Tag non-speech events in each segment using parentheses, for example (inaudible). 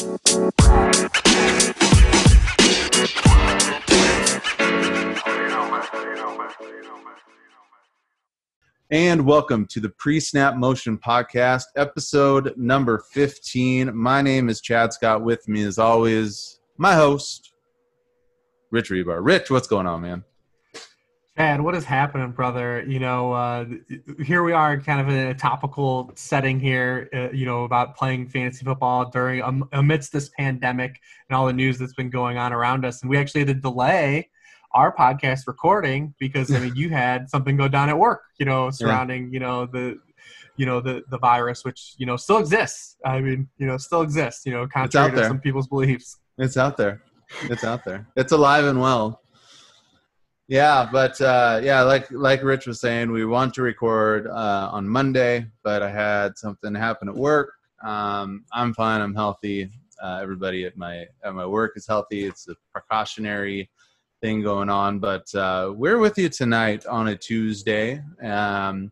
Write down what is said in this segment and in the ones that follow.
And welcome to the Pre Snap Motion Podcast, episode number 15. My name is Chad Scott. With me, as always, my host, Rich Hribar. Rich, what's going on, man? Chad, what is happening, brother? You know, uh, here we are, kind of in a topical setting here. Uh, you know, about playing fantasy football during um, amidst this pandemic and all the news that's been going on around us, and we actually had to delay our podcast recording because I mean you (laughs) had something go down at work, you know, surrounding yeah. you know the you know the the virus, which you know still exists. I mean, you know, still exists. You know, contrary to some people's beliefs. It's out there. It's out there. It's alive and well. Yeah, but uh, yeah, like like Rich was saying, we want to record uh, on Monday, but I had something happen at work. Um, I'm fine. I'm healthy. Uh, everybody at my at my work is healthy. It's a precautionary thing going on. But uh, we're with you tonight on a Tuesday um,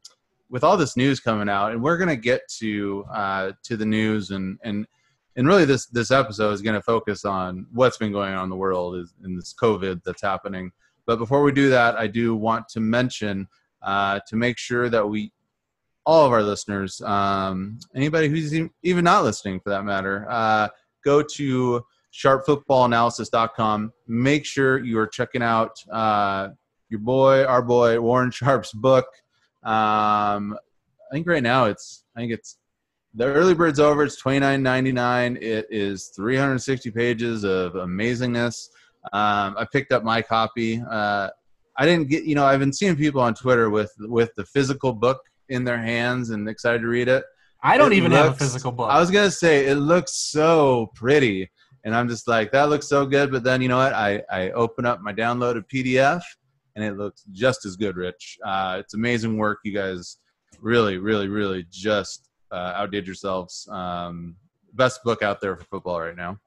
with all this news coming out, and we're going to get to uh, to the news and and and really this this episode is going to focus on what's been going on in the world is in this COVID that's happening. But before we do that, I do want to mention uh, to make sure that we all of our listeners, um, anybody who's even not listening for that matter, uh, go to sharpfootballanalysis.com. Make sure you are checking out uh, your boy, our boy, Warren Sharp's book. Um, I think right now it's, I think it's, the early bird's over. It's twenty nine ninety nine. It is three hundred sixty pages of amazingness. Um, I picked up my copy. Uh, I didn't get, you know, I've been seeing people on Twitter with with the physical book in their hands and excited to read it. I don't it even looks, have a physical book. I was gonna say it looks so pretty and I'm just like, that looks so good. But then you know what? I, I open up my downloaded PDF and it looks just as good, Rich. Uh, it's amazing work. You guys really, really, really just uh, outdid yourselves. Um, best book out there for football right now.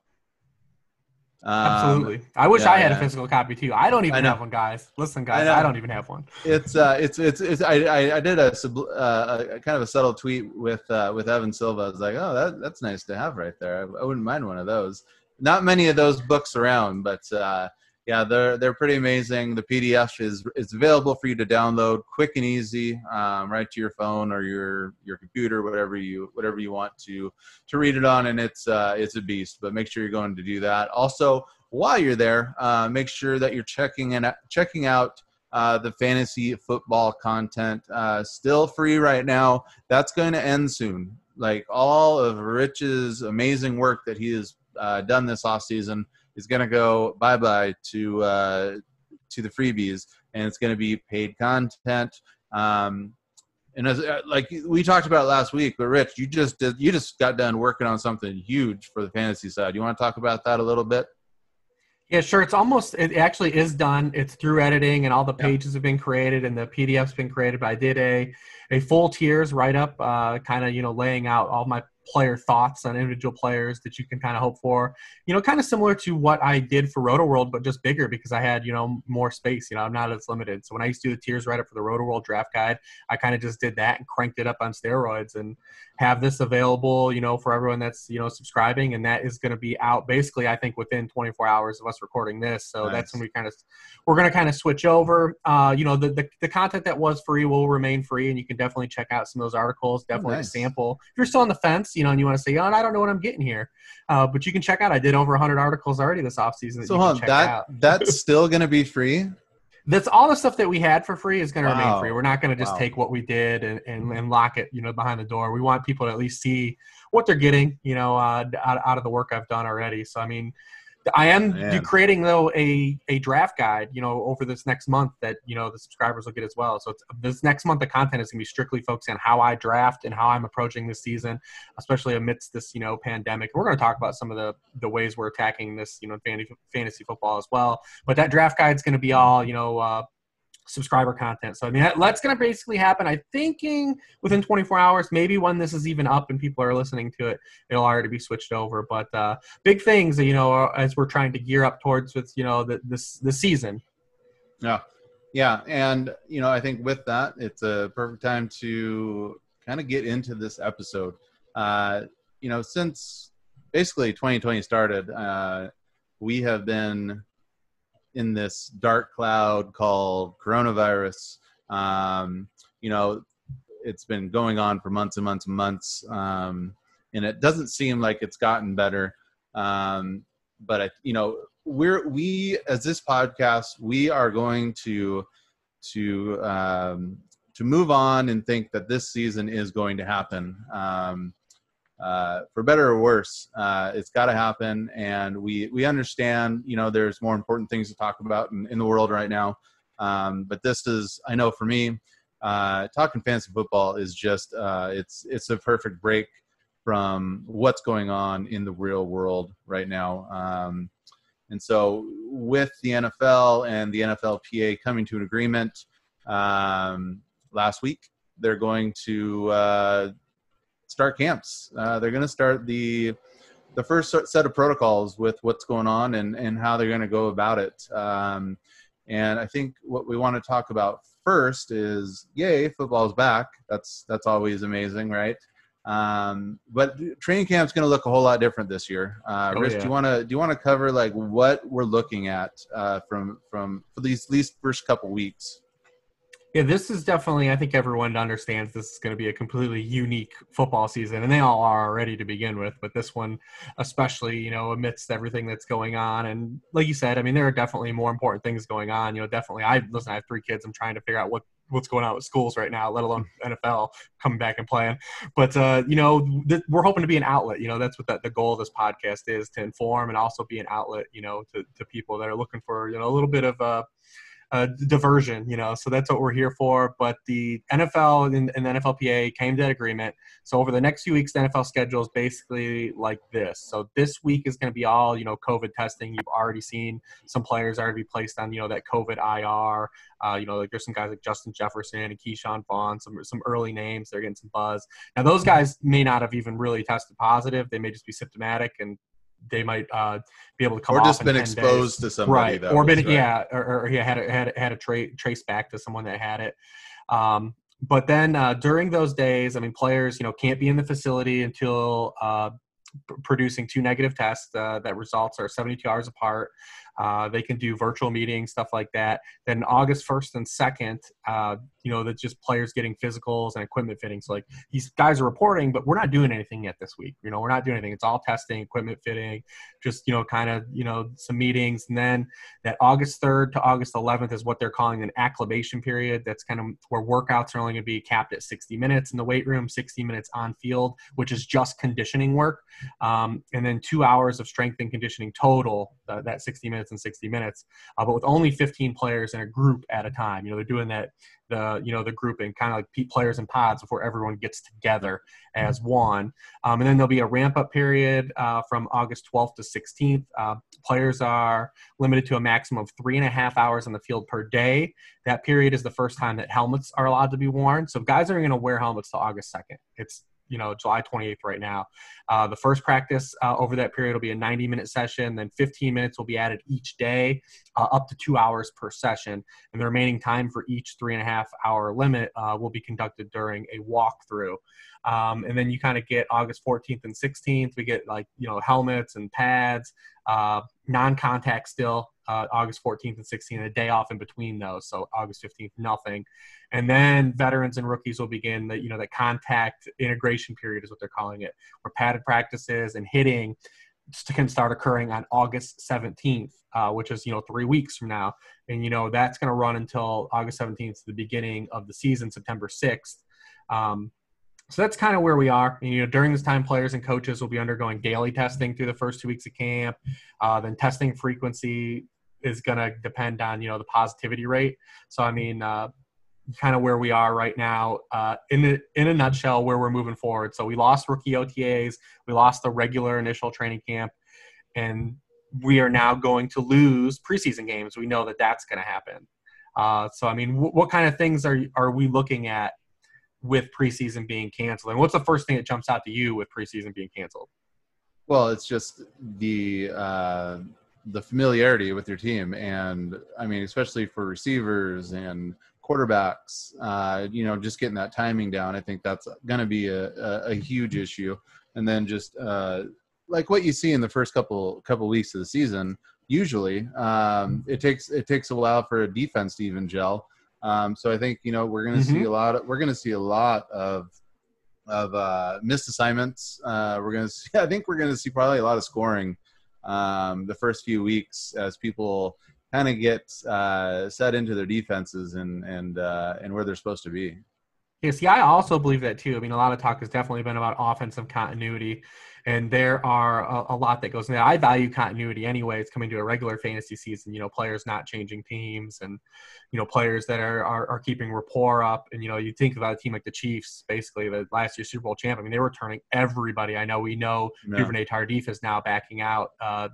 Um, Absolutely. I wish yeah, I had yeah. a physical copy too. I don't even I have one, guys. Listen, guys, I, I, don't even have one. It's uh, it's it's, it's I, I, I did a, uh, a kind of a subtle tweet with uh, with Evan Silva. I was like, oh, that that's nice to have right there. I, I wouldn't mind one of those not many of those books around, but uh, yeah, they're they're pretty amazing. The PDF is is available for you to download, quick and easy, um, right to your phone or your your computer, whatever you whatever you want to to read it on, and it's uh, it's a beast. But make sure you're going to do that. Also, while you're there, uh, make sure that you're checking and checking out. Uh, the fantasy football content uh, still free right now. That's going to end soon. Like all of Rich's amazing work that he has uh, done this off season is going to go bye bye to uh, to the freebies, and it's going to be paid content. Um, and as uh, like we talked about last week, but Rich, you just did, you just got done working on something huge for the fantasy side. You want to talk about that a little bit? Yeah, sure. It's almost it actually is done. It's through editing and all the pages yeah. have been created and the PDF's been created. But I did a a full tiers write up, uh, kind of you know laying out all my player thoughts on individual players that you can kind of hope for. You know, kind of similar to what I did for Rotoworld, but just bigger because I had, you know, more space. You know, I'm not as limited. So when I used to do the tiers write up for the Rotoworld draft guide, I kind of just did that and cranked it up on steroids and have this available, you know, for everyone that's, you know, subscribing. And that is going to be out basically, I think, within 24 hours of us recording this. So nice. that's when we kind of, we're going to kind of switch over. Uh, you know, the, the, the, content that was free will remain free and you can definitely check out some of those articles, definitely oh, nice. sample. If you're still on the fence, you know, and you want to say, oh, I don't know what I'm getting here. Uh, but you can check out. I did over 100 articles already this offseason. That so hold on, that that's (laughs) still going to be free. That's all the stuff that we had for free is going to wow. remain free. We're not going to just wow. take what we did and, and, and, lock it, you know, behind the door. We want people to at least see what they're getting, you know, uh, out, out of the work I've done already. So, I mean, I am Man. creating though a a draft guide, you know, over this next month that you know the subscribers will get as well. So this next month, the content is going to be strictly focused on how I draft and how I'm approaching this season, especially amidst this you know pandemic. We're going to talk about some of the the ways we're attacking this you know fantasy fantasy football as well. But that draft guide is going to be all you know uh, subscriber content. So I mean, that's going to basically happen. I'm thinking within 24 hours, maybe when this is even up and people are listening to it, it'll already be switched over. But uh, big things, you know, as we're trying to gear up towards with you know the, this the season. Yeah, yeah, and you know, I think with that, it's a perfect time to kind of get into this episode. Uh, you know, since basically 2020 started, uh, we have been in this dark cloud called coronavirus. Um, you know, it's been going on for months and months and months, um, and it doesn't seem like it's gotten better. Um, but I, you know, we're we as this podcast, we are going to to um, to move on and think that this season is going to happen. Um, uh, for better or worse, uh, it's got to happen, and we we understand. You know, there's more important things to talk about in, in the world right now. Um, but this is, I know, for me, uh, talking fantasy football is just uh, it's it's a perfect break from what's going on in the real world right now. Um, and so, with the NFL and the NFLPA coming to an agreement um, last week, they're going to uh, start camps. Uh, they're going to start the the first set of protocols with what's going on and, and how they're going to go about it. Um, and I think what we want to talk about first is, yay, football's back. That's that's always amazing, right? Um, but training camp's going to look a whole lot different this year. Uh, oh, Rich, yeah. do you want to do you want to cover like what we're looking at uh, from from for these these first couple weeks? Yeah, this is definitely. I think everyone understands this is going to be a completely unique football season, and they all are already to begin with. But this one, especially, you know, amidst everything that's going on, and like you said, I mean, there are definitely more important things going on. You know, definitely. I listen. I have three kids. I'm trying to figure out what what's going on with schools right now, let alone NFL coming back and playing. But uh, you know, th- we're hoping to be an outlet. You know, that's what the, the goal of this podcast is to inform and also be an outlet. You know, to, to people that are looking for you know a little bit of uh, uh, diversion, you know. So that's what we're here for. But the NFL and, and, the NFLPA came to that agreement. So over the next few weeks, the NFL schedule is basically like this. So this week is going to be all you know COVID testing. You've already seen some players already placed on you know that COVID IR. Uh, you know, like there's some guys like Justin Jefferson and Ke'Shawn Vaughn, some some early names. They're getting some buzz. Now those guys may not have even really tested positive. They may just be symptomatic and they might uh, be able to come or just been exposed days. to somebody right or been right. yeah or, or yeah had a, had a, had a tra- trace back to someone that had it um, but then uh, during those days i mean players you know can't be in the facility until uh, p- producing two negative tests uh, that results are 72 hours apart uh, they can do virtual meetings, stuff like that. Then August 1st and 2nd, uh, you know, that's just players getting physicals and equipment fittings. Like these guys are reporting, but we're not doing anything yet this week. You know, we're not doing anything. It's all testing, equipment fitting, just, you know, kind of, you know, some meetings. And then that August 3rd to August 11th is what they're calling an acclimation period. That's kind of where workouts are only going to be capped at 60 minutes in the weight room, 60 minutes on field, which is just conditioning work. Um, and then two hours of strength and conditioning total, uh, that 60 minutes minutes and 60 minutes, uh, but with only 15 players in a group at a time. You know, they're doing that the you know the grouping kind of like players and pods before everyone gets together as one. Um, and then there'll be a ramp up period uh, from august 12th to 16th uh, players are limited to a maximum of three and a half hours on the field per day. That period is the first time that helmets are allowed to be worn. So guys are going to wear helmets till august 2nd it's you know July 28th right now. Uh, the first practice uh, over that period will be a 90 minute session. Then 15 minutes will be added each day, uh, up to two hours per session. And the remaining time for each three and a half hour limit uh, will be conducted during a walkthrough. Um, and then you kind of get August 14th and 16th. We get like you know helmets and pads, uh, non-contact still uh, August 14th and 16th, a day off in between those. So August 15th, nothing. And then veterans and rookies will begin the, you know, the contact integration period is what they're calling it, where padded practices and hitting can start occurring on August 17th, uh, which is, you know, three weeks from now. And, you know, that's going to run until August 17th, the beginning of the season, September 6th. Um, so that's kind of where we are. And, you know, during this time, players and coaches will be undergoing daily testing through the first two weeks of camp. Uh, then testing frequency is going to depend on you know the positivity rate. So I mean, uh, kind of where we are right now uh, in the, in a nutshell where we're moving forward. So we lost rookie OTAs, we lost the regular initial training camp, and we are now going to lose preseason games. We know that that's going to happen. Uh, so I mean, w- what kind of things are are we looking at with preseason being canceled? And what's the first thing that jumps out to you with preseason being canceled? Well, it's just the uh, the familiarity with your team, and I mean, especially for receivers and quarterbacks, uh, you know, just getting that timing down. I think that's going to be a, a, a, huge issue. And then just uh, like what you see in the first couple couple weeks of the season. Usually, um, it takes it takes a while for a defense to even gel. Um, so I think you know we're going to mm-hmm. see a lot. Of, we're going to see a lot of of uh, missed assignments. Uh, we're going to see. (laughs) I think we're going to see probably a lot of scoring um, the first few weeks as people kind of get uh, set into their defenses and and uh, and where they're supposed to be. Yeah, see, I also believe that too. I mean, a lot of talk has definitely been about offensive continuity, and there are a, a lot that goes in there. I value continuity anyway. It's coming to a regular fantasy season. You know, players not changing teams, and you know, players that are are, are keeping rapport up. And you know, you think about a team like the Chiefs, basically the last year's Super Bowl champ. I mean, they were turning everybody. I know we know no. Duvernay Tardif is now backing out because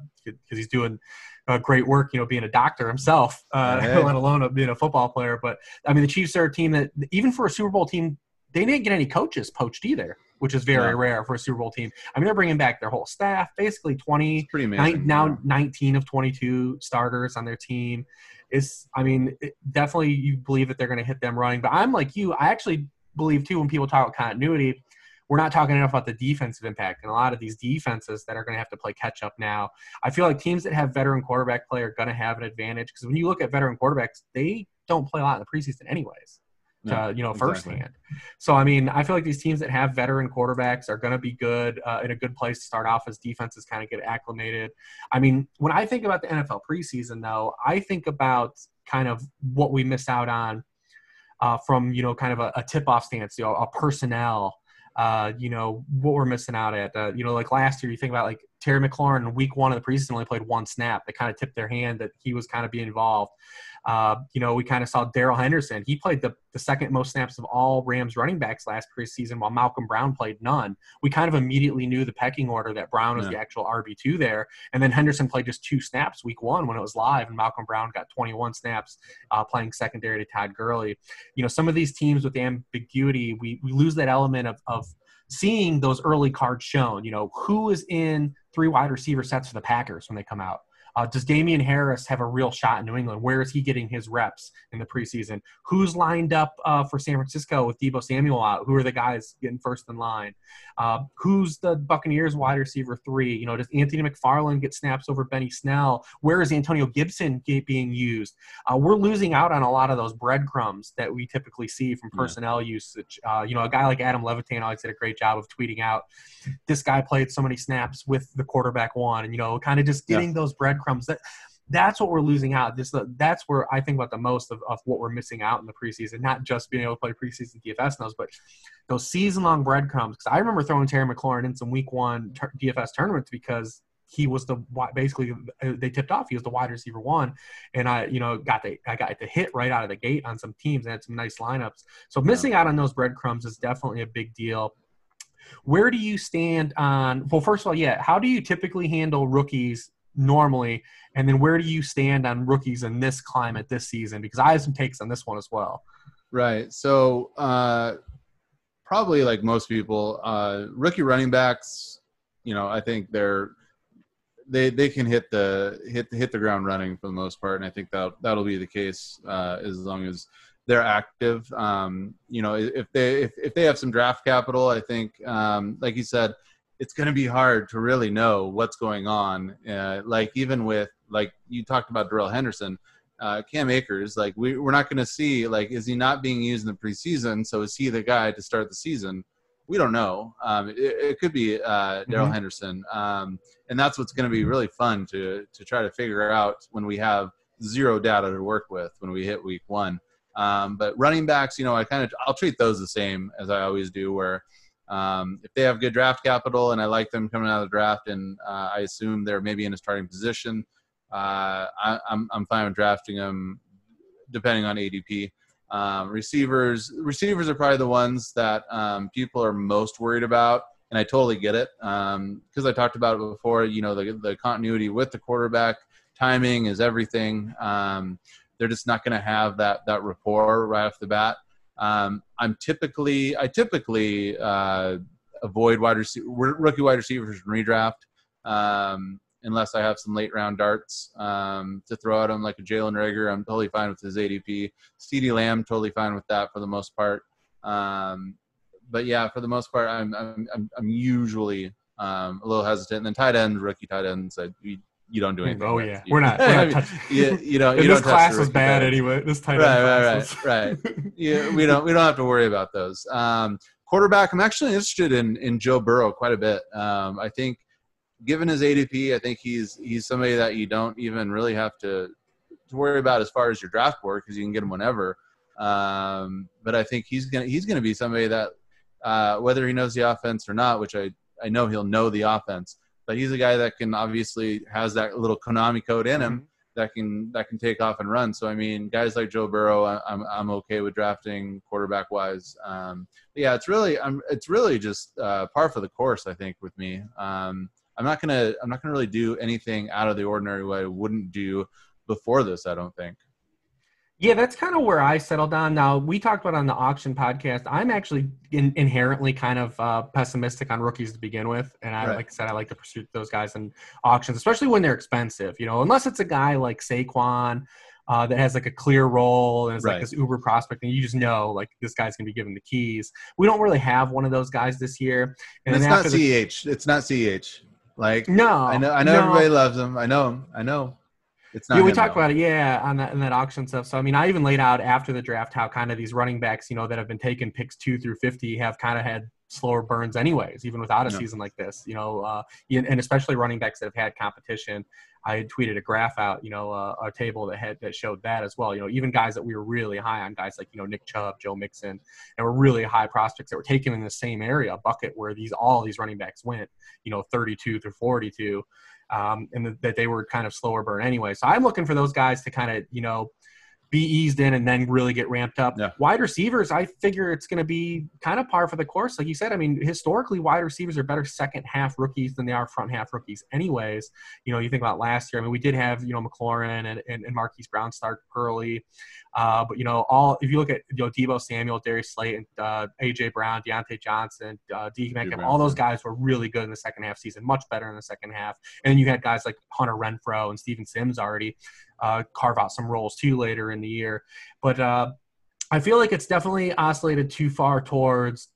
uh, he's doing uh, great work, you know, being a doctor himself, uh, (laughs) hey. let alone being a football player. But I mean, the Chiefs are a team that, even for a Super Bowl team, they didn't get any coaches poached either, which is very yeah. rare for a Super Bowl team. I mean, they're bringing back their whole staff, basically 20, nine, now 19 of 22 starters on their team. Is I mean, definitely you believe that they're going to hit them running. But I'm like you, I actually believe too when people talk about continuity, we're not talking enough about the defensive impact and a lot of these defenses that are going to have to play catch up now. I feel like teams that have veteran quarterback play are going to have an advantage because when you look at veteran quarterbacks, they don't play a lot in the preseason anyways. To, you know, exactly. firsthand. So, I mean, I feel like these teams that have veteran quarterbacks are going to be good uh, in a good place to start off as defenses kind of get acclimated. I mean, when I think about the NFL preseason, though, I think about kind of what we miss out on uh, from, you know, kind of a, a tip off stance, you know, a personnel uh, you know, what we're missing out at. Uh, you know, like last year, you think about like Terry McLaurin in week one of the preseason only played one snap. That kind of tipped their hand that he was kind of being involved. Uh, you know, we kind of saw Darrell Henderson. He played the, the second most snaps of all Rams running backs last preseason, while Malcolm Brown played none. We kind of immediately knew the pecking order that Brown was yeah. the actual RB2 there. And then Henderson played just two snaps week one when it was live, and Malcolm Brown got 21 snaps uh, playing secondary to Todd Gurley. You know, some of these teams with ambiguity, we, we lose that element of, of seeing those early cards shown. You know, who is in three wide receiver sets for the Packers when they come out? Uh, does Damien Harris have a real shot in New England? Where is he getting his reps in the preseason? Who's lined up uh, for San Francisco with Deebo Samuel out? Who are the guys getting first in line? Uh, who's the Buccaneers wide receiver three? You know, does Anthony McFarland get snaps over Benny Snell? Where is Antonio Gibson being used? Uh, we're losing out on a lot of those breadcrumbs that we typically see from personnel yeah. usage. Uh, you know, a guy like Adam Levitan always did a great job of tweeting out, this guy played so many snaps with the quarterback one, and you know, kind of just getting yeah. those breadcrumbs breadcrumbs. That that's what we're losing out. This that's where I think about the most of, of what we're missing out in the preseason. Not just being able to play preseason DFS knows, but those season long breadcrumbs. Because I remember throwing Terry McLaurin in some week one DFS tournaments because he was the basically uh, they tipped off he was the wide receiver one and i you know got the i got the hit right out of the gate on some teams and had some nice lineups so missing out on those breadcrumbs is definitely a big deal where do you stand on well first of all yeah how do you typically handle rookies normally? And then where do you stand on rookies in this climate this season? Because I have some takes on this one as well. Right. So uh, probably like most people, uh, rookie running backs. You know, I think they're they they can hit the hit hit the ground running for the most part, and I think that that'll be the case uh, as long as they're active. Um, you know, if they if, if they have some draft capital, I think, um, like you said, it's going to be hard to really know what's going on. Uh, like even with like you talked about Darrell Henderson, uh, Cam Akers, like we, we're not going to see like is he not being used in the preseason? So is he the guy to start the season? We don't know. Um, it, it, could be uh, Darrell mm-hmm. Henderson, um, and that's what's going to be really fun to to try to figure out when we have zero data to work with when we hit week one. Um, but running backs, you know, I kind of I'll treat those the same as I always do, where um, if they have good draft capital and I like them coming out of the draft, and uh, I assume they're maybe in a starting position, uh, I, am I'm, I'm fine with drafting them depending on ADP. Um, receivers receivers are probably the ones that um, people are most worried about, and I totally get it because um, I talked about it before. You know, the the continuity with the quarterback, timing is everything. Um, they're just not going to have that that rapport right off the bat. Um, I'm typically I typically uh, avoid wide receiver rookie wide receivers in redraft um, unless I have some late round darts um, to throw at them like a Jalen Reagor. I'm totally fine with his ADP. CeeDee Lamb totally fine with that for the most part. Um, but yeah, for the most part, I'm I'm I'm, usually um, a little hesitant. And then tight end, rookie tight end said, you, you don't do (laughs) anything. Oh yeah, we're not. We're not (laughs) touching. you, you know, (laughs) you this class was bad anyway. This end Right, class right, was- right, right. Yeah, we don't we don't have to worry about those. Um, quarterback, I'm actually interested in in Joe Burrow quite a bit. Um, I think, given his ADP, I think he's he's somebody that you don't even really have to to worry about as far as your draft board because you can get him whenever. Um, but I think he's gonna he's gonna be somebody that uh, whether he knows the offense or not, which I I know he'll know the offense, but he's a guy that can obviously has that little Konami code in him that can that can take off and run. So I mean, guys like Joe Burrow, I- I'm I'm okay with drafting quarterback wise. Um, yeah, it's really I'm it's really just uh, par for the course. I think with me, um, I'm not gonna I'm not gonna really do anything out of the ordinary what I wouldn't do before this. I don't think. Yeah, that's kind of where I settled on. Now we talked about on the auction podcast. I'm actually in, inherently kind of uh, pessimistic on rookies to begin with, and I, Right. like I said, I like to pursue those guys in auctions, especially when they're expensive. You know, unless it's a guy like Saquon uh, that has like a clear role and is like Right. this uber prospect, and you just know like this guy's gonna be given the keys. We don't really have one of those guys this year, And, then it's not the- CH. It's not CH. Like no, I know I know no. everybody loves him. I know him. I know. It's not. yeah, we talked about it, yeah, on that in that auction stuff. So I mean, I even laid out after the draft how kind of these running backs, you know, that have been taken picks two through fifty have kind of had slower burns, anyways, even without a Yeah. season like this. You know, uh, and and especially running backs that have had competition. I had tweeted a graph out, you know, uh, a table that had that showed that as well. You know, even guys that we were really high on, guys like you know Nick Chubb, Joe Mixon, and were really high prospects that were taken in the same area bucket where these all these running backs went. You know, thirty-two through forty-two um, and th- that they were kind of slower burn anyway. So I'm looking for those guys to kind of, you know, be eased in and then really get ramped up. Yeah. Wide receivers, I figure it's going to be kind of par for the course. Like you said, I mean, historically, wide receivers are better second half rookies than they are front half rookies, anyways. You know, you think about last year, I mean, we did have, you know, McLaurin and, and, and Marquise Brown start early. Uh, but, you know, all, if you look at, you know, Deebo Samuel, Darius Slayton, uh, A.J. Brown, Diontae Johnson, uh, D. Metcalf, all those guys were really good in the second half season, much better in the second half. And then you had guys like Hunter Renfrow and Steven Sims already uh, carve out some roles too later in the year. But uh, I feel like it's definitely oscillated too far towards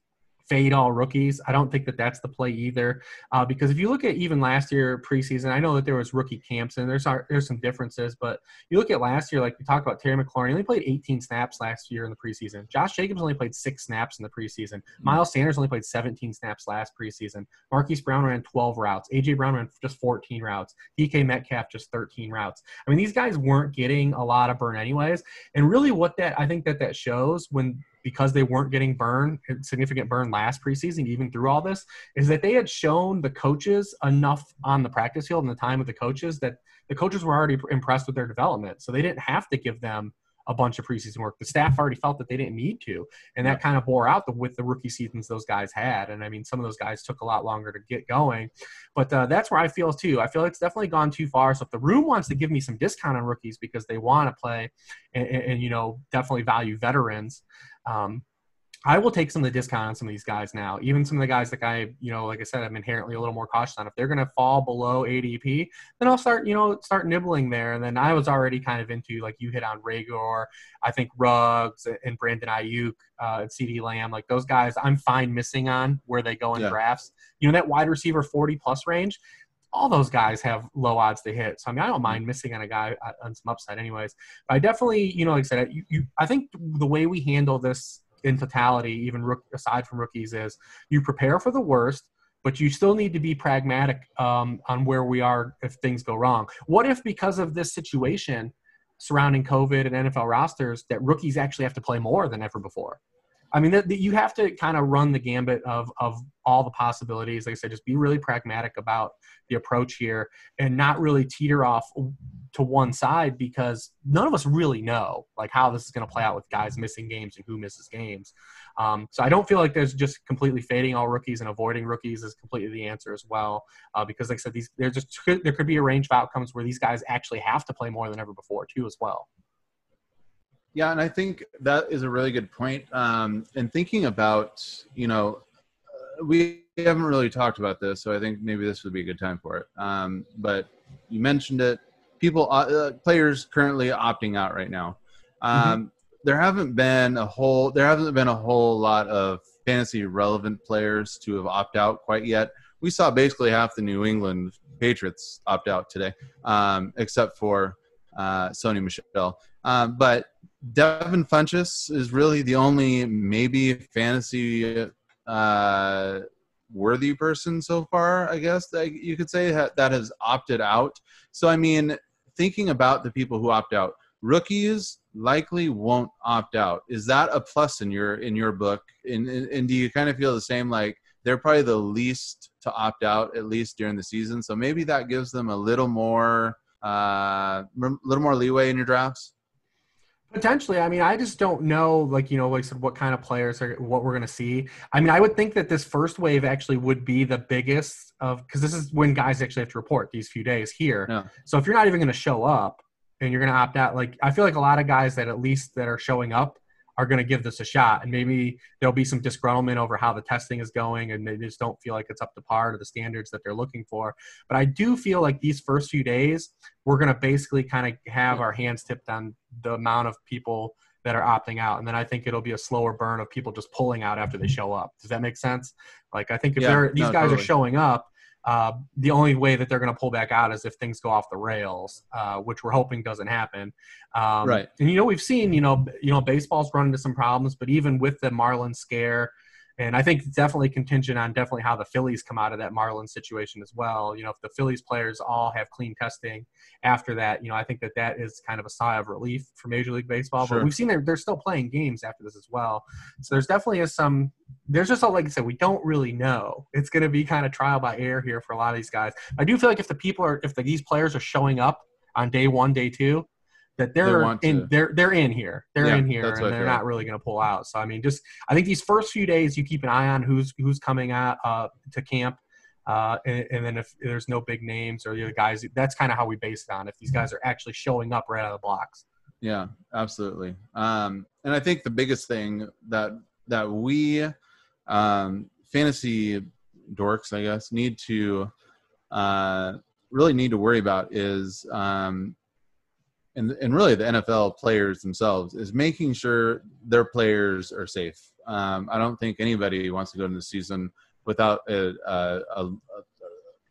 fade all rookies. I don't think that that's the play either, uh, because if you look at even last year preseason, I know that there was rookie camps and there's there's some differences, but you look at last year, like we talked about Terry McLaurin, he only played 18 snaps last year in the preseason. Josh Jacobs only played six snaps in the preseason. Miles Sanders only played 17 snaps last preseason. Marquise Brown ran 12 routes. AJ Brown ran just 14 routes. DK Metcalf just 13 routes. I mean, these guys weren't getting a lot of burn anyways. And really, what that I think that that shows when because they weren't getting burn, significant burn last preseason, even through all this, is that they had shown the coaches enough on the practice field and the time with the coaches that the coaches were already impressed with their development. So they didn't have to give them a bunch of preseason work. The staff already felt that they didn't need to, and that kind of bore out the, with the rookie seasons those guys had. And I mean, some of those guys took a lot longer to get going, but uh, that's where I feel too. I feel it's definitely gone too far. So if the room wants to give me some discount on rookies because they want to play and, and, and, you know definitely value veterans. Um, I will take some of the discount on some of these guys now. Even some of the guys that I, you know, like I said, I'm inherently a little more cautious on. If they're going to fall below ADP, then I'll start, you know, start nibbling there. And then I was already kind of into, like you hit on Reagor, I think Ruggs and Brandon Aiyuk uh, and CeeDee Lamb, like those guys, I'm fine missing on where they go in Yeah. drafts. You know, that wide receiver 40 plus range, all those guys have low odds to hit. So I mean, I don't mind missing on a guy uh, on some upside, anyways. But I definitely, you know, like I said, you, you, I think the way we handle this in totality, even rook, aside from rookies, is you prepare for the worst, but you still need to be pragmatic um, on where we are if things go wrong. What if, because of this situation surrounding COVID and NFL rosters, that rookies actually have to play more than ever before? I mean, that, that you have to kind of run the gambit of of all the possibilities. Like I said, just be really pragmatic about the approach here and not really teeter off to one side because none of us really know like how this is going to play out with guys missing games and who misses games. Um, so I don't feel like there's just completely fading all rookies and avoiding rookies is completely the answer as well. Uh, because like I said, these there's just there could be a range of outcomes where these guys actually have to play more than ever before too as well. Yeah, and I think that is a really good point. Um, and thinking about, you know, uh, we haven't really talked about this, so I think maybe this would be a good time for it. Um, but you mentioned it. People, uh, uh, players currently opting out right now. Um, There haven't been a whole. There hasn't been a whole lot of fantasy relevant players to have opt out quite yet. we saw basically half the New England Patriots opt out today, um, except for uh, Sony Michel. Um, but Devin Funchess is really the only maybe fantasy uh, worthy person so far, I guess that you could say that that has opted out. So, I mean, thinking about the people who opt out, rookies likely won't opt out. Is that a plus in your in your book? And, and do you kind of feel the same? Like they're probably the least to opt out at least during the season. So maybe that gives them a little more uh, a little more leeway in your drafts. Potentially. I mean, I just don't know, like, you know, like what kind of players are what we're going to see. I mean, I would think that this first wave actually would be the biggest of because this is when guys actually have to report these few days here. Yeah. So if you're not even going to show up and you're going to opt out, like, I feel like a lot of guys that at least that are showing up are going to give this a shot. And maybe there'll be some disgruntlement over how the testing is going and they just don't feel like it's up to par to the standards that they're looking for. But I do feel like these first few days, we're going to basically kind of have our hands tipped on the amount of people that are opting out. And then I think it'll be a slower burn of people just pulling out after they mm-hmm. show up. Does that make sense? Like, I think if yeah, they're, these no, guys totally. are showing up, uh, the only way that they're going to pull back out is if things go off the rails, uh, which we're hoping doesn't happen. Um, right. And you know, we've seen you know, you know, baseball's run into some problems, but even with the Marlin scare, and I think definitely contingent on definitely how the Phillies come out of that Marlins situation as well. You know, if the Phillies players all have clean testing after that, you know, I think that that is kind of a sigh of relief for Major League Baseball. Sure. But we've seen they're, they're still playing games after this as well. So there's definitely is some, there's just, a, like I said, we don't really know. It's going to be kind of trial by air here for a lot of these guys. I do feel like if the people are, if the, these players are showing up on day one, day two, that they're they in they're they're in here. They're yeah, in here and they're not really going to pull out. So i mean just i think these first few days you keep an eye on who's who's coming at uh, to camp uh, and, and, then if there's no big names or the guys that's kind of how we base it on if these guys are actually showing up right out of the blocks. Yeah absolutely. Um, and i think the biggest thing that that we um, fantasy dorks i guess need to uh, really need to worry about is um, and and really the NFL players themselves is making sure their players are safe. Um, I don't think anybody wants to go into the season without a, a, a,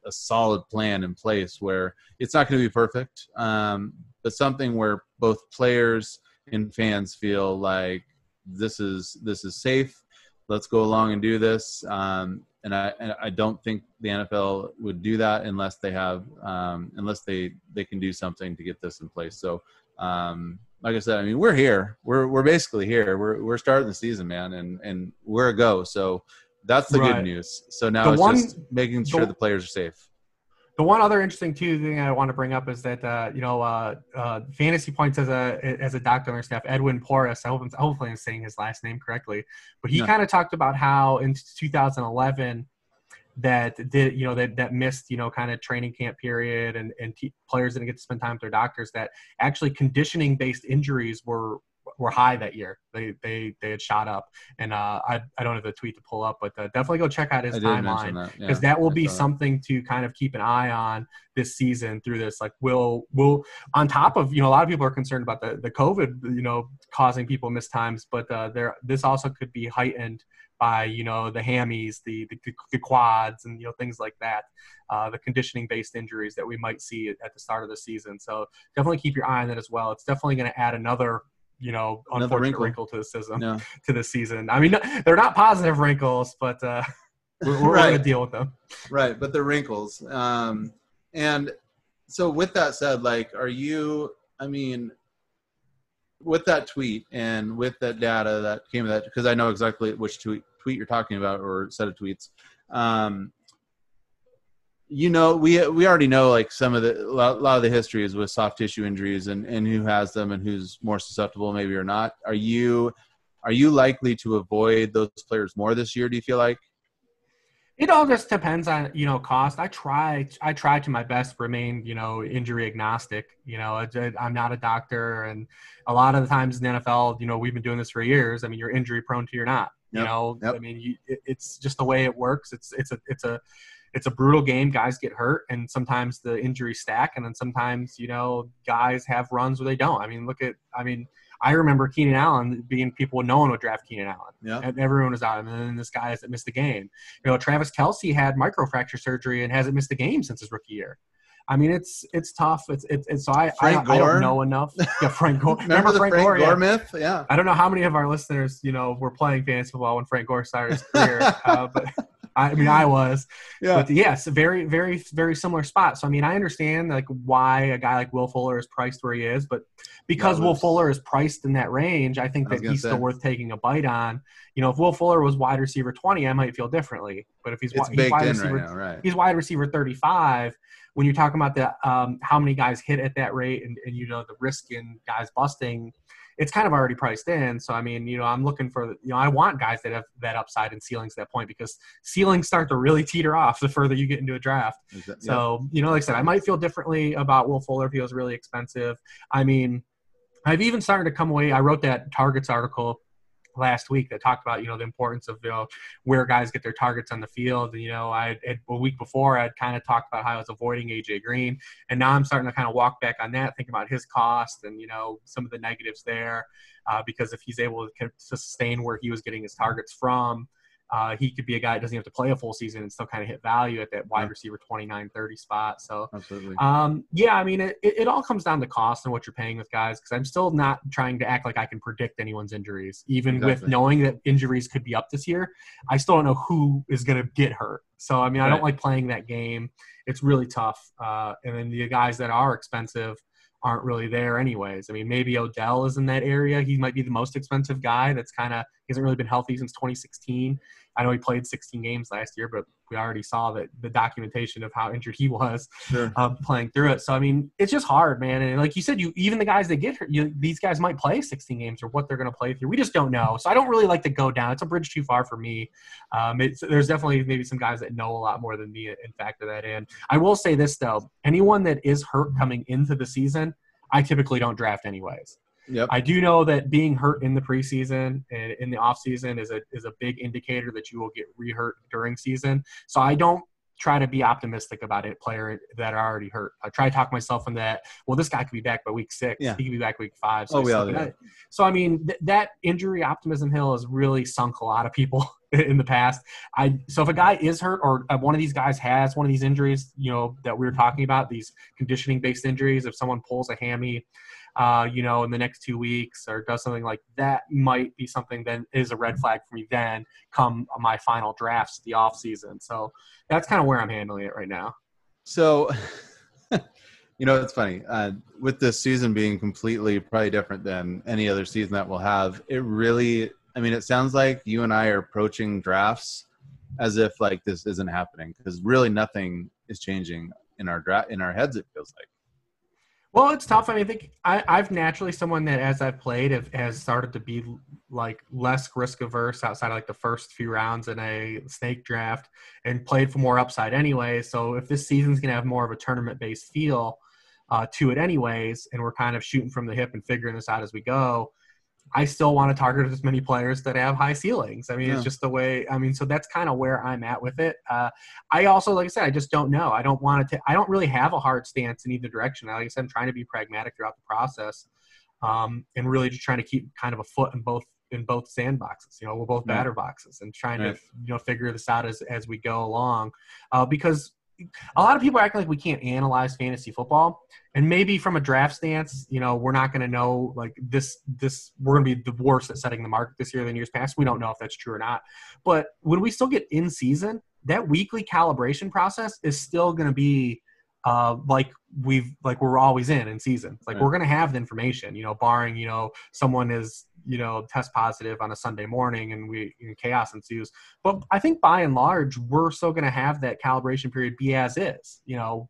a solid plan in place where it's not going to be perfect, um, but something where both players and fans feel like this is this is safe. Let's go along and do this. Um, and I and I don't think the NFL would do that unless they have um, unless they they can do something to get this in place. So, um, like I said, I mean we're here. We're we're basically here. We're we're starting the season, man, and and we're a go. So that's the right. good news. So now the it's one, just making sure the, the players are safe. The one other interesting too thing I want to bring up is that uh, you know uh, uh, Fantasy Points as a as a doctor on our staff, Edwin Porras. I hope I'm, hopefully I'm saying his last name correctly, but he no. kind of talked about how in 2011 that did you know that that missed you know kind of training camp period and and t- players didn't get to spend time with their doctors that actually conditioning based injuries were were high that year. They they they had shot up, and uh, I I don't have the tweet to pull up, but uh, definitely go check out his timeline because that. Yeah, that. will be something to kind of keep an eye on this season through this. Like, will will on top of you know a lot of people are concerned about the the COVID you know causing people miss times, but uh, there this also could be heightened by you know the hammies, the, the, the quads, and you know things like that, uh, the conditioning based injuries that we might see at the start of the season. So definitely keep your eye on that as well. It's definitely going to add another you know Another unfortunate wrinkle. wrinkle. to the season yeah. (laughs) to the season. I mean, (laughs) they're not positive wrinkles, but uh, (laughs) we're, we're right. going to deal with them. Right, but they're wrinkles. Um, and so, with that said, like, are you? I mean, with that tweet and with that data that came of that, because I know exactly which tweet tweet you're talking about or set of tweets. Um, you know, we we already know like some of the a lot of the history is with soft tissue injuries and and who has them and who's more susceptible maybe or not. Are you are you likely to avoid those players more this year? Do you feel like? It all just depends on you know cost. I try I try to my best remain you know injury agnostic. You know I'm not a doctor, and a lot of the times in the NFL, you know we've been doing this for years. I mean you're injury prone to you're not. You yep. know yep. I mean you, it, it's just the way it works. It's it's a it's a it's a brutal game. Guys get hurt, and sometimes the injuries stack, and then sometimes you know guys have runs where they don't. I mean, look at I mean. I remember Keenan Allen being people, no one would draft Keenan Allen. Yeah. And everyone was out. And then this guy hasn't missed a game. You know, Travis Kelce had microfracture surgery and hasn't missed a game since his rookie year. I mean, it's it's tough. It's it's, it's so I I, I, don't know enough. Yeah, Frank Gore. (laughs) Remember, Remember the Frank, Frank Gore, Gore yeah. myth? Yeah. I don't know how many of our listeners, you know, were playing fantasy football when Frank Gore started his career, uh, but I mean, I was. Yeah. But yes, very, very, very similar spot. So I mean, I understand like why a guy like Will Fuller is priced where he is, but because Will Fuller is priced in that range, I think that he's say. still worth taking a bite on. You know, if Will Fuller was wide receiver twenty, I might feel differently. But if he's, it's he's wide receiver, right now, right. he's wide receiver thirty-five. When you're talking about the um, how many guys hit at that rate, and, and you know the risk in guys busting it's kind of already priced in. So I mean, you know, I'm looking for you know, I want guys that have that upside and ceilings at that point because ceilings start to really teeter off the further you get into a draft. That, so you know, like I said, I might feel differently about Will Fuller if he was really expensive. I mean, I've even started to come away. I wrote that targets article last week that talked about you know the importance of you know where guys get their targets on the field. And, You know, I a week before I'd kind of talked about how I was avoiding AJ Green, and now I'm starting to kind of walk back on that, thinking about his cost and you know some of the negatives there, uh, because if he's able to sustain where he was getting his targets from. Uh, he could be a guy that doesn't have to play a full season and still kind of hit value at that wide receiver 29 30 spot so absolutely um, yeah i mean it, it, all comes down to cost and what you're paying with guys because i'm still not trying to act like i can predict anyone's injuries even exactly. with knowing that injuries could be up this year i still don't know who is going to get hurt so i mean right. i don't like playing that game it's really tough uh, and then the guys that are expensive aren't really there anyways. I mean, maybe Odell is in that area. He might be the most expensive guy. That's kind of he hasn't really been healthy since 2016. I know he played 16 games last year, but we already saw that the documentation of how injured he was sure. uh, playing through it. So I mean, it's just hard, man. And like you said, you even the guys that get hurt, you, these guys might play 16 games or what they're going to play through. We just don't know. So I don't really like to go down. It's a bridge too far for me. Um, there's definitely maybe some guys that know a lot more than me and factor that in. I will say this though: anyone that is hurt coming into the season, I typically don't draft anyways. Yep. I do know that being hurt in the preseason and in the offseason is a is a big indicator that you will get rehurt during season. So I don't try to be optimistic about it. Player that are already hurt. I try to talk myself in that. Well, this guy could be back by week six. Yeah. He could be back week five. So oh, we do. So I mean, th- that injury optimism hill has really sunk a lot of people (laughs) in the past. I so if a guy is hurt or uh, one of these guys has one of these injuries, you know, that we are talking about, these conditioning based injuries, if someone pulls a hammy uh, you know, in the next two weeks or does something like that might be something that is a red flag for me then come my final drafts the off season. So that's kind of where I'm handling it right now. So, (laughs) you know, it's funny uh, with this season being completely probably different than any other season that we'll have. It really, I mean, it sounds like you and I are approaching drafts as if like this isn't happening because really nothing is changing in our draft in our heads. It feels like. Well, it's tough. I mean, I think I, I've naturally someone that, as I've played, have, has started to be like less risk averse outside of like the first few rounds in a snake draft, and played for more upside anyway. So if this season's gonna have more of a tournament based feel uh, to it, anyways, and we're kind of shooting from the hip and figuring this out as we go, I still want to target as many players that have high ceilings. I mean, yeah. it's just the way. I mean, so that's kind of where I'm at with it. Uh, I also, like I said, I just don't know. I don't want to. I don't really have a hard stance in either direction. Like I said, I'm trying to be pragmatic throughout the process, um, and really just trying to keep kind of a foot in both in both sandboxes. You know, we're both batter boxes, and trying right. to you know figure this out as as we go along, uh, because a lot of people act like we can't analyze fantasy football and maybe from a draft stance you know we're not going to know like this this we're going to be the worst at setting the market this year than years past. We don't know if that's true or not. But when we still get in season that weekly calibration process is still going to be uh, like we've like we're always in in season like right. we're going to have the information you know barring you know someone is you know test positive on a sunday morning and we and chaos ensues but i think by and large we're still going to have that calibration period be as is you know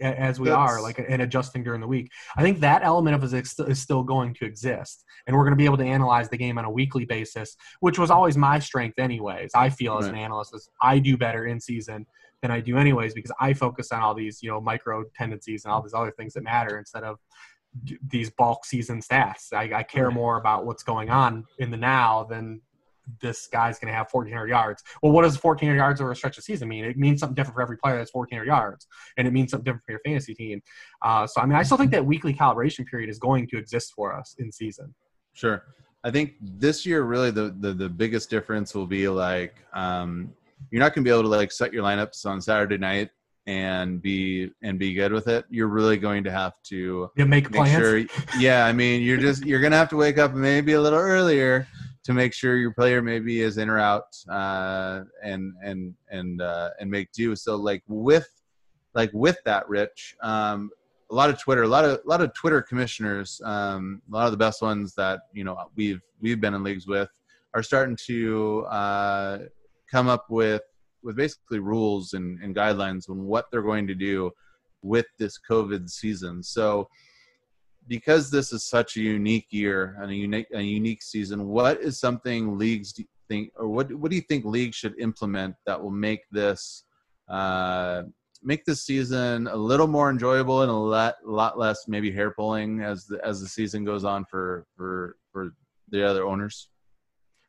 as we That's, are like and adjusting during the week i think that element of it is still going to exist and we're going to be able to analyze the game on a weekly basis which was always my strength anyways i feel right. as an analyst as i do better in season than i do anyways because i focus on all these you know micro tendencies and all these other things that matter instead of these bulk season stats. I, I care more about what's going on in the now than this guy's going to have 1,400 yards. Well, what does 1,400 yards over a stretch of season mean? It means something different for every player that's 1,400 yards, and it means something different for your fantasy team. Uh, so, I mean, I still think that weekly calibration period is going to exist for us in season. Sure. I think this year really the the, the biggest difference will be like um, you're not going to be able to like set your lineups on Saturday night and be and be good with it. You're really going to have to you make, plans. Sure, yeah, I mean, you're just you're going to have to wake up maybe a little earlier to make sure your player maybe is in or out uh, and and and uh, and make do. So like with like with that, Rich, um, a lot of Twitter, a lot of a lot of Twitter commissioners, um, a lot of the best ones that you know we've we've been in leagues with are starting to uh, come up with with basically rules and, and guidelines on what they're going to do with this COVID season. So because this is such a unique year and a unique a unique season, what is something leagues think or what what do you think leagues should implement that will make this uh, make this season a little more enjoyable and a lot lot less maybe hair pulling as the as the season goes on for for for the other owners?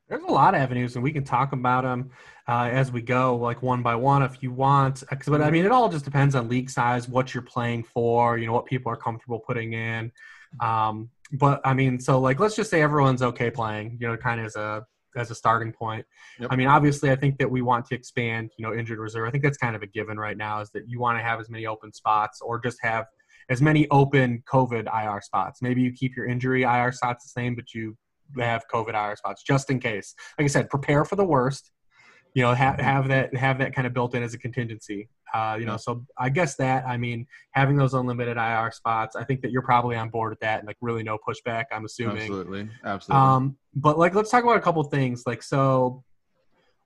There's a lot of avenues, and we can talk about them uh, as we go, like one by one, if you want. But I mean, it all just depends on league size, what you're playing for, you know, what people are comfortable putting in. Um, but I mean, so like, let's just say everyone's okay playing, you know, kind of as a as a starting point. Yep. I mean, obviously, I think that we want to expand, you know, injured reserve. I think that's kind of a given right now, is that you want to have as many open spots, or just have as many open COVID IR spots. Maybe you keep your injury IR spots the same, but you have COVID IR spots just in case. Like I said, prepare for the worst. You know, have have that have that kind of built in as a contingency. Uh, you know, so I guess that I mean having those unlimited IR spots, I think that you're probably on board with that, and like really no pushback. I'm assuming. Absolutely, absolutely. Um, but like, let's talk about a couple things. Like, so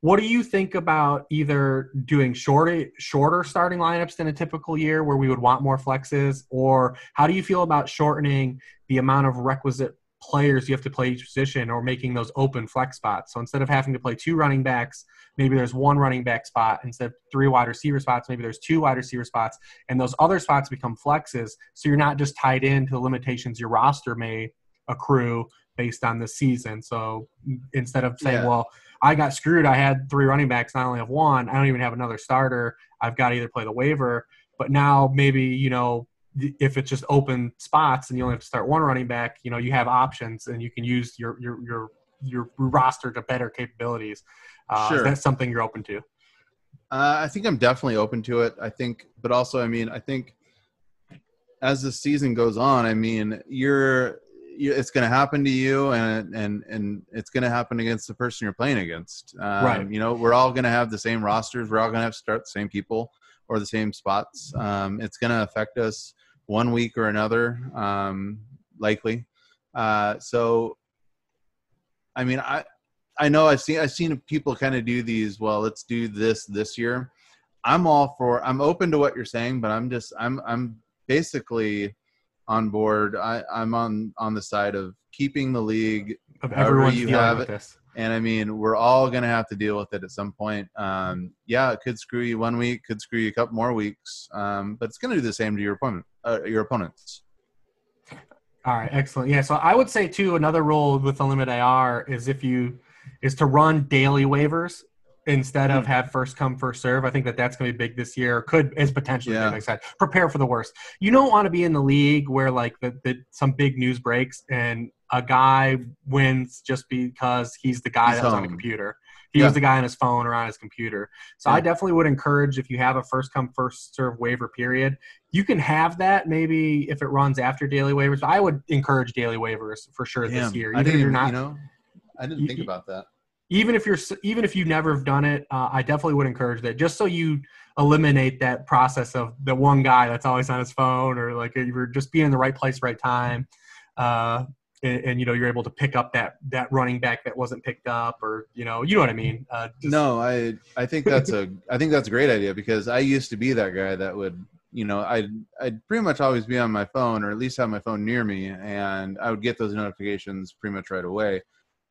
what do you think about either doing shorter shorter starting lineups than a typical year where we would want more flexes, or how do you feel about shortening the amount of requisite players you have to play each position or making those open flex spots. So instead of having to play two running backs, maybe there's one running back spot. Instead of three wide receiver spots, maybe there's two wide receiver spots. And those other spots become flexes. So you're not just tied into the limitations your roster may accrue based on the season. So instead of saying, yeah. well, I got screwed, I had three running backs, I only have one, I don't even have another starter, I've got to either play the waiver. But now maybe, you know, if it's just open spots and you only have to start one running back, you know, you have options and you can use your your your your roster to better capabilities. Uh, sure. That's something you're open to. Uh, I think I'm definitely open to it. I think, but also, I mean, I think as the season goes on, I mean, you're, you, it's going to happen to you, and and and it's going to happen against the person you're playing against. Um, right. You know, we're all going to have the same rosters. We're all going to have to start the same people or the same spots. Um, it's going to affect us one week or another, um, likely. Uh, so, I mean, I I know I've seen I've seen people kind of do these. Well, let's do this this year. I'm all for. I'm open to what you're saying, but I'm just I'm I'm basically on board. I, I'm on on the side of keeping the league. Of everyone you have it. This. And I mean, we're all going to have to deal with it at some point. Um, yeah, it could screw you one week, could screw you a couple more weeks, um, but it's going to do the same to your opponent, uh, your opponents. All right, excellent. Yeah, so I would say too another rule with the limit IR is if you is to run daily waivers instead of hmm. have first come first serve. I think that that's going to be big this year. Could is potentially yeah. big. Like I said, prepare for the worst. You don't want to be in the league where like the, the some big news breaks and a guy wins just because he's the guy that's on the computer. He yeah. was the guy on his phone or on his computer. So yeah. I definitely would encourage if you have a first come first serve waiver period, you can have that maybe if it runs after daily waivers. But I would encourage daily waivers for sure this year. Even I didn't, if you're not, you know, I didn't think about that. Even if you're even if you never have done it, uh, I definitely would encourage that just so you eliminate that process of the one guy that's always on his phone or like you're just being in the right place, right time. Uh, and, and, you know you're able to pick up that that running back that wasn't picked up or you know you know what i mean uh, just... no i i think that's a (laughs) i think that's a great idea because i used to be that guy that would you know i'd i'd pretty much always be on my phone or at least have my phone near me and i would get those notifications pretty much right away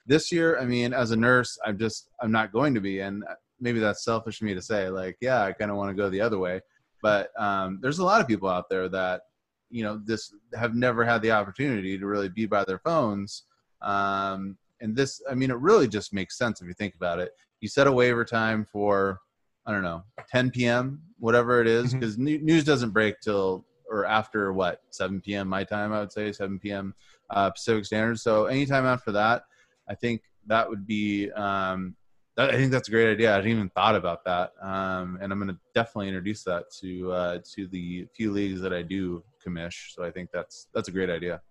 this year i mean as a nurse i'm just i'm not going to be and maybe that's selfish of me to say like yeah i kind of want to go the other way but um, there's a lot of people out there that you know this have never had the opportunity to really be by their phones um, and this i mean it really just makes sense if you think about it you set a waiver time for i don't know 10 p.m whatever it is because mm-hmm. news doesn't break till or after what 7 p.m. my time, I would say 7 p.m. Uh, Pacific Standard. So anytime after that, I think that would be. Um, that, I think that's a great idea. I didn't even thought about that, um, and I'm going to definitely introduce that to uh, to the few leagues that I do commish. So I think that's that's a great idea.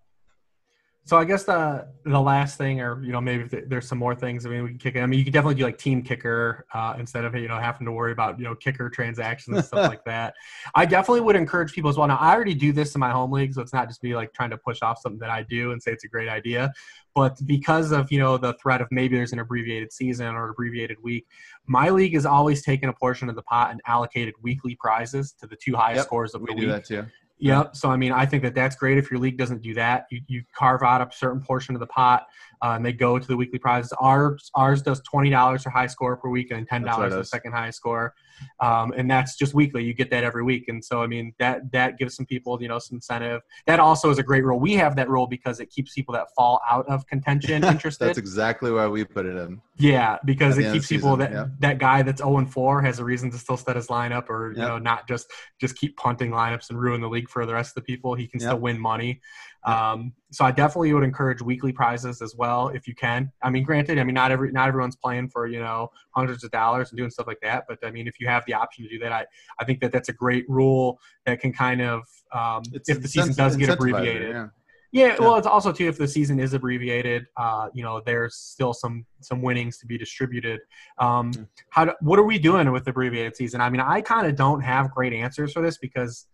So I guess the the last thing, or you know, maybe there's some more things. I mean, we can kick. It. I mean, you can definitely do like team kicker uh, instead of you know having to worry about you know kicker transactions and stuff (laughs) like that. I definitely would encourage people as well. Now, I already do this in my home league, so it's not just me like trying to push off something that I do and say it's a great idea. But because of you know the threat of maybe there's an abbreviated season or abbreviated week, my league has always taken a portion of the pot and allocated weekly prizes to the two highest yep, scores of the we week. do that too. Yep. So I mean, I think that that's great if your league doesn't do that. You, you carve out a certain portion of the pot, uh, and they go to the weekly prizes. Ours ours does twenty dollars for high score per week and ten dollars for the second highest score um, and that's just weekly. You get that every week, and so I mean that that gives some people you know some incentive. That also is a great rule. We have that rule because it keeps people that fall out of contention (laughs) interested. that's exactly why we put it in. Yeah, because it keeps people that yeah. that guy that's zero and four has a reason to still set his lineup, or you know not just just keep punting lineups and ruin the league for the rest of the people. He can yep. still win money. Um, so I definitely would encourage weekly prizes as well if you can. I mean, granted, I mean not every not everyone's playing for you know hundreds of dollars and doing stuff like that, but I mean if you have the option to do that, I I think that that's a great rule that can kind of um, if the season does get abbreviated. Yeah. Yeah, yeah, well, it's also too if the season is abbreviated, uh, you know, there's still some some winnings to be distributed. Um, hmm. how do, what are we doing with abbreviated season? I mean, I kind of don't have great answers for this because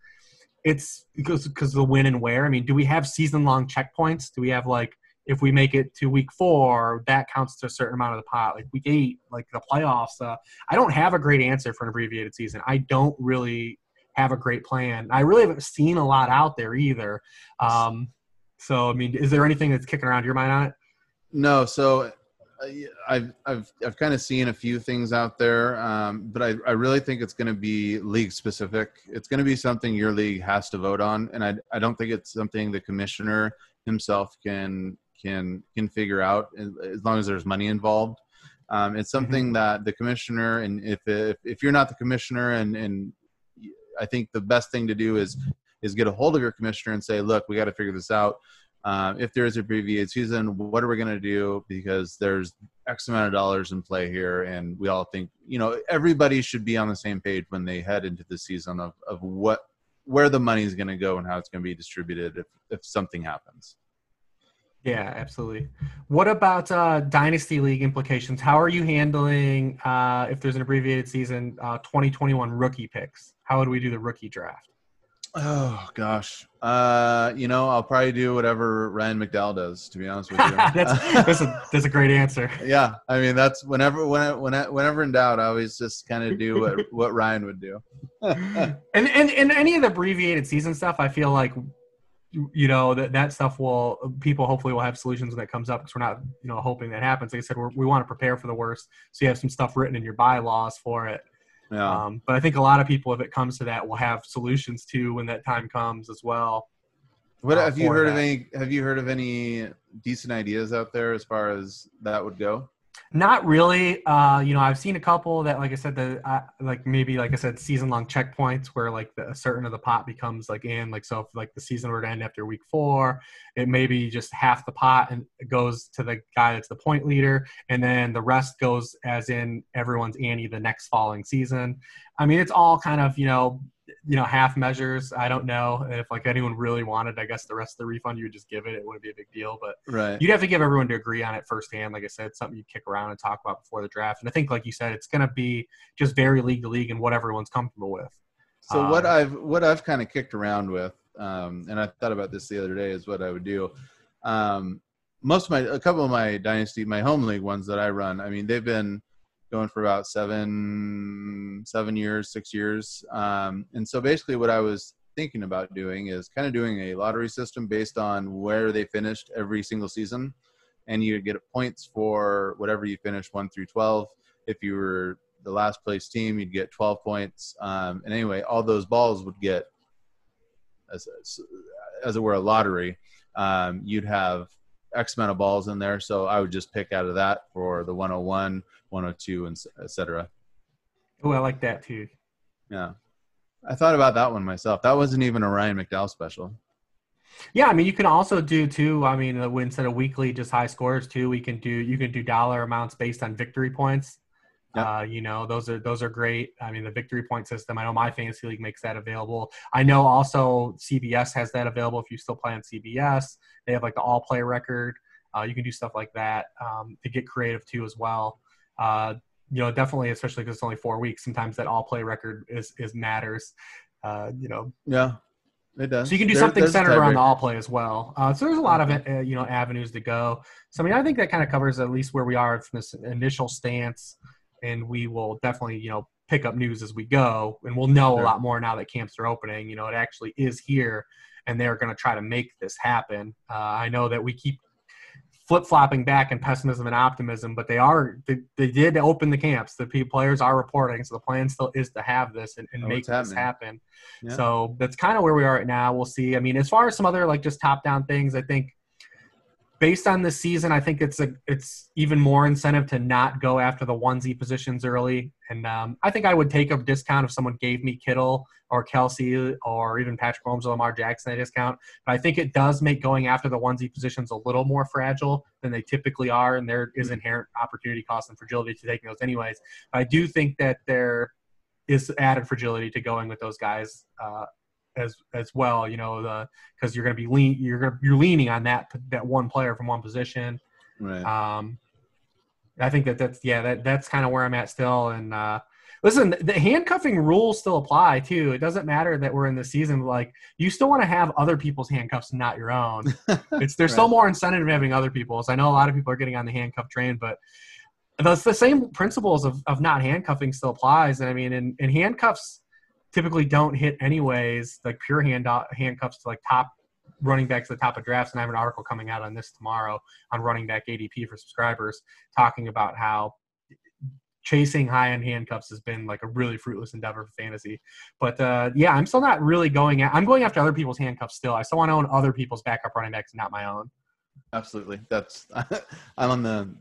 it's because because the when and where. I mean, do we have season long checkpoints? Do we have like if we make it to week four, that counts to a certain amount of the pot. Like week eight, like the playoffs. Uh, I don't have a great answer for an abbreviated season. I don't really have a great plan. I really haven't seen a lot out there either. Um, so I mean, is there anything that's kicking around your mind on it? No. So I've I've I've kind of seen a few things out there, um, but I, I really think it's going to be league specific. It's going to be something your league has to vote on, and I I don't think it's something the commissioner himself can can can figure out as long as there's money involved. Um, it's mm-hmm. something mm-hmm. that the commissioner and if, if if you're not the commissioner and and I think the best thing to do is is get a hold of your commissioner and say, look, we got to figure this out um, if there is a abbreviated season, what are we going to do? Because there's X amount of dollars in play here, and we all think you know everybody should be on the same page when they head into the season of of what where the money is going to go and how it's going to be distributed if if something happens. Yeah, absolutely. What about uh, dynasty league implications? How are you handling uh, if there's an abbreviated season, uh, 2021 rookie picks? How would we do the rookie draft? Oh gosh, uh, you know, I'll probably do whatever Ryan McDowell does. To be honest with you, (laughs) that's that's a, that's a great answer. (laughs) Yeah, I mean, that's whenever when when whenever in doubt, I always just kind of do what (laughs) what Ryan would do. and and and any of the abbreviated season stuff, I feel like you know that that stuff will people hopefully will have solutions when that comes up because we're not you know hoping that happens. Like I said, we want to prepare for the worst, so you have some stuff written in your bylaws for it. Yeah. Um, but I think a lot of people, if it comes to that, will have solutions too when that time comes as well. What uh, have you heard that. of any? Have you heard of any decent ideas out there as far as that would go? Not really. Uh, you know, I've seen a couple that, like I said, the uh, like maybe like I said, season long checkpoints where like the, a certain of the pot becomes like in like so if like the season were to end after week four, it may be just half the pot and goes to the guy that's the point leader, and then the rest goes as in everyone's ante the next following season. I mean, it's all kind of you know you know half measures. I don't know if like anyone really wanted i guess the rest of the refund you would just give it it wouldn't be a big deal but right. you'd have to give everyone to agree on it firsthand like i said something you kick around and talk about before the draft and i think like you said it's going to be just very league to league and what everyone's comfortable with. So um, what i've what i've kind of kicked around with um, and i thought about this the other day is what i would do. Um, most of my a couple of my dynasty my home league ones that i run i mean they've been going for about seven seven years six years. Um, and so basically what i was thinking about doing is kind of doing a lottery system based on where they finished every single season. And you get points for whatever you finished 1 through 12 if you were the last place team you'd get 12 points. Um, and anyway all those balls would get as, as it were a lottery. Um, you'd have X amount of balls in there. So I would just pick out of that for the 101, 102, and etc. Oh, I like that too. Yeah. I thought about that one myself. That wasn't even a Ryan McDowell special. Yeah, I mean, you can also do too. I mean, uh, instead of weekly, just high scores too. We can do you can do dollar amounts based on victory points. Yep. Uh, you know, those are those are great. I mean, the victory point system. I know my fantasy league makes that available. I know also CBS has that available. If you still play on CBS, they have like the all play record. Uh, you can do stuff like that um, to get creative too as well. Uh, you know, definitely, especially because it's only four weeks. Sometimes that all play record is is matters. Uh, you know. Yeah. It does. So you can do there, something centered around the all play as well. Uh, so there's a lot of uh, you know avenues to go. So I mean, I think that kind of covers at least where we are from this initial stance, and we will definitely you know pick up news as we go, and we'll know sure. a lot more now that camps are opening. You know, it actually is here, and they're going to try to make this happen. Uh, I know that we keep flip flopping back in pessimism and optimism, but they are they, they did open the camps. The players are reporting, so the plan still is to have this and, and oh, make this happen. Yeah. So that's kind of where we are right now. We'll see. I mean, as far as some other like just top down things, I think based on this season, I think it's a it's even more incentive to not go after the onesie positions early. And um, I think I would take a discount if someone gave me Kittle or Kelce or even Patrick Mahomes or Lamar Jackson a discount. But I think it does make going after the onesie positions a little more fragile than they typically are, and there is inherent opportunity cost and fragility to taking those anyways. But I do think that there is added fragility to going with those guys uh, as as well. You know, the because you're going to be lean, you're gonna, you're leaning on that that one player from one position. Right. Um, I think that that's yeah that that's kind of where I'm at still. And uh, listen, the handcuffing rules still apply too. It doesn't matter that we're in the season. Like you still want to have other people's handcuffs, not your own. (laughs) it's there's right. still more incentive in having other people's. I know a lot of people are getting on the handcuff train, but the, the same principles of, of not handcuffing still applies. And I mean, in, in handcuffs typically don't hit anyways, like pure hand handcuffs to like top running back to the top of drafts. And I have an article coming out on this tomorrow on running back ADP for subscribers, talking about how chasing high end handcuffs has been like a really fruitless endeavor for fantasy. But uh, yeah, I'm still not really going. At, I'm going after other people's handcuffs still. I still want to own other people's backup running backs, not my own. Absolutely, that's (laughs) I'm on the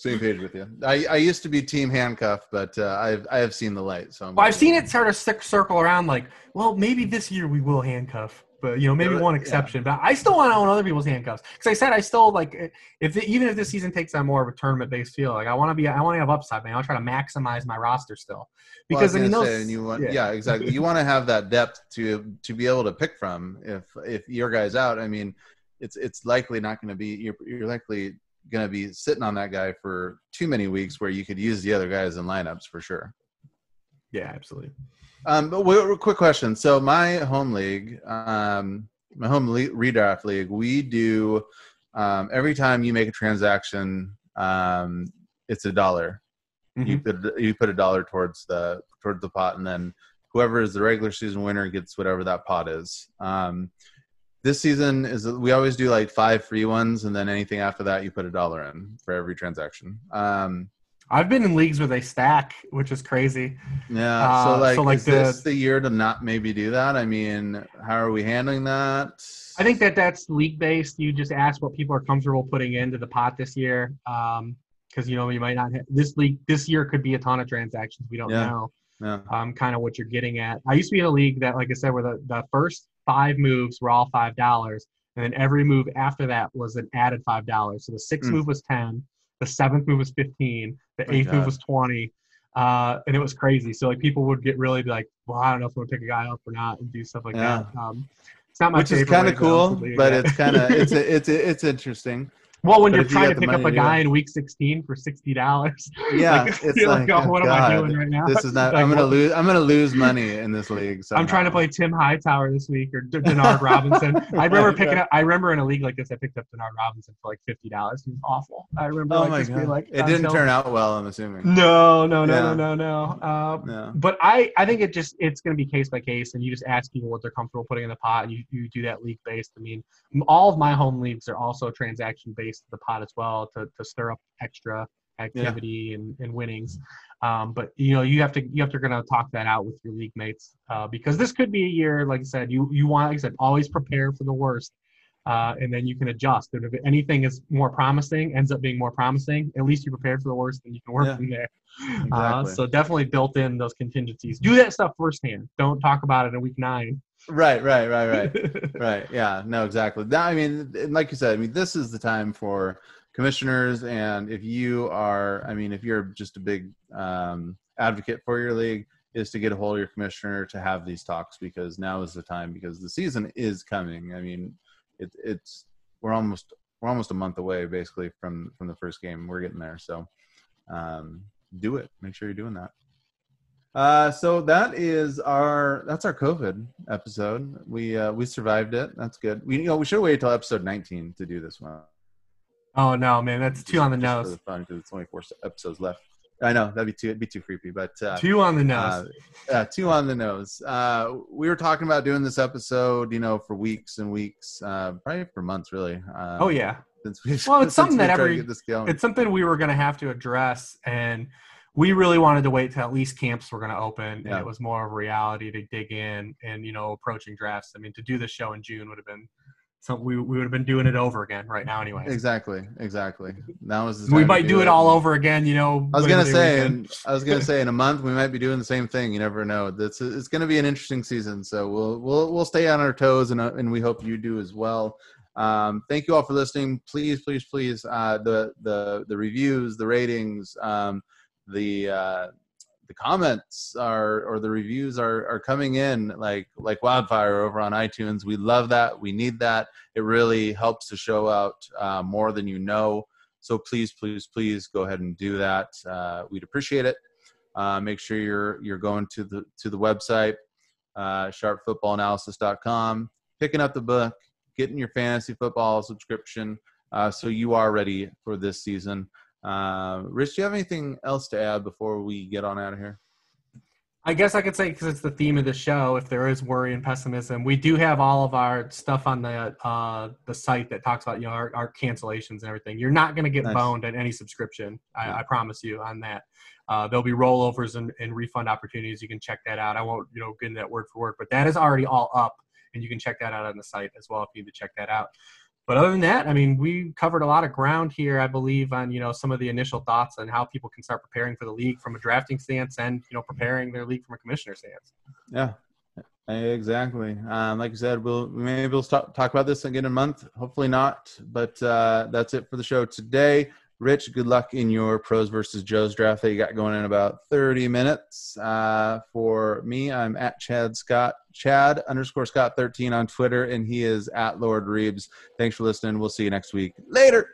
same page with you. I, I used to be team handcuff, but uh, I've I have seen the light. So well, I've seen it sort of circle around like, well, maybe this year we will handcuff, but you know, maybe one exception. Yeah. But I still want to own other people's handcuffs because I said I still like if the, even if this season takes on more of a tournament based feel, like I want to be I want to have upside, man. I'll try to maximize my roster still because well, I, I mean, those, say, you want, yeah. yeah, exactly. you want to have that depth to to be able to pick from if if your guy's out. I mean, it's it's likely not going to be you're you're likely going to be sitting on that guy for too many weeks where you could use the other guys in lineups for sure. Yeah, absolutely. Um, but we, quick question. So my home league, um, my home le- redraft league, we do um, every time you make a transaction, um, it's a dollar. Mm-hmm. You put you put a dollar towards the towards the pot, and then whoever is the regular season winner gets whatever that pot is. Um, this season is we always do like five free ones, and then anything after that you put a dollar in for every transaction. Um, I've been in leagues where they stack, which is crazy. Yeah. Uh, so like, so like is the, this the year to not maybe do that? I mean, how are we handling that? I think that that's league based. You just ask what people are comfortable putting into the pot this year, because um, you know you might not have, this league this year could be a ton of transactions. We don't yeah. know. Yeah. Um, kind of what you're getting at. I used to be in a league that, like I said, where the, the first five moves were all five dollars, and then every move after that was an added five dollars. So the sixth mm. move was ten, the seventh move was fifteen, the oh eighth God. move was twenty, uh, and it was crazy. So like people would get really like, well, I don't know if I'm gonna pick a guy up or not, and do stuff like yeah. that. Um, it's not my which is kind of cool, but (laughs) it's kind of it's it's it's interesting. Well, when but you're trying you to pick up a guy in week 16 for sixty dollars, (laughs) yeah, like, (laughs) it's like, like oh, what God, am I doing right now? This is not. (laughs) like, I'm gonna lose. I'm gonna lose money in this league. Somehow. I'm trying to play Tim Hightower this week or Denard Robinson. I remember picking up. I remember in a league like this, I picked up Denard Robinson for like fifty dollars. He was awful. I remember oh like, my God. like it didn't turn out well. I'm assuming. No, no, no, yeah. no, no, no. Uh, no. But I, I think it just it's gonna be case by case, and you just ask people what they're comfortable putting in the pot, and you, you do that league based. I mean, all of my home leagues are also transaction based the pot as well to, to stir up extra activity yeah. and, and winnings. Um, but you know, you have to you have to gonna talk that out with your league mates uh, because this could be a year, like I said, you you want like I said, always prepare for the worst. uh, and then you can adjust. And if anything is more promising, ends up being more promising, at least you're prepared for the worst, and you can work Yeah. from there. Uh, so definitely built in those contingencies. Do that stuff firsthand. Don't talk about it in week nine. Right, right, right, right. (laughs) right yeah no exactly. That, i mean like you said i mean this is the time for commissioners and if you are i mean if you're just a big um, advocate for your league is to get a hold of your commissioner to have these talks because now is the time because the season is coming. I mean it, it's we're almost we're almost a month away basically from from the first game. We're getting there so um, do it. Make sure you're doing that uh, so that is our that's our COVID episode. We uh, we survived it. That's good. We you know we should wait till episode 19 to do this one. oh no, man, that's two on the just for nose. the fun because it's only four episodes left. I know that'd be too it'd be too creepy, but uh, Two on the uh, nose. uh, two on the nose. Uh, we were talking about doing this episode, you know, for weeks and weeks, uh, probably for months, really. Uh, oh yeah, Since we, Well, it's (laughs) something we that every- get this going. it's something we were going to have to address and we really wanted to wait till at least camps were going to open and it was more of a reality to dig in and you know approaching drafts i mean to do this show in june would have been so we, we would have been doing it over again right now anyway exactly, exactly. Now is the we might do it all over again you know I was gonna say, and I was gonna say, in a (laughs) month we might be doing the same thing. You never know. That's it's gonna be an interesting season. So we'll we'll we'll stay on our toes, and uh, and we hope you do as well. Um, thank you all for listening. Please, please, please, uh, the the the reviews, the ratings, um, the uh, the comments are or the reviews are are coming in like like wildfire over on iTunes. We love that. We need that. It really helps to show out uh, more than you know. So please, please, please go ahead and do that. Uh, we'd appreciate it. Uh, make sure you're you're going to the to the website, uh, sharpfootballanalysis.com, picking up the book, getting your fantasy football subscription, uh, so you are ready for this season. Uh, Rich, do you have anything else to add before we get on out of here? I guess I could say because it's the theme of the show. If there is worry and pessimism, we do have all of our stuff on the uh, the site that talks about you know our, our cancellations and everything. You're not going to get Nice. boned at any subscription. I, Yeah. I promise you on that. Uh, there'll be rollovers and, and refund opportunities. You can check that out. I won't you know get into that word for word, but that is already all up, and you can check that out on the site as well if you need to check that out. But other than that, I mean, we covered a lot of ground here, I believe, on you know some of the initial thoughts on how people can start preparing for the league from a drafting stance and you know preparing their league from a commissioner stance. Yeah, exactly. Um, like I said, we'll maybe we'll stop, talk about this again in a month. Hopefully not. But uh, that's it for the show today. Rich, good luck in your pros versus Joe's draft that you got going in about 30 minutes. Uh, for me, I'm at Chad Scott, Chad underscore Scott 13 on Twitter, and he is at LordReebs. Thanks for listening. We'll see you next week. Later.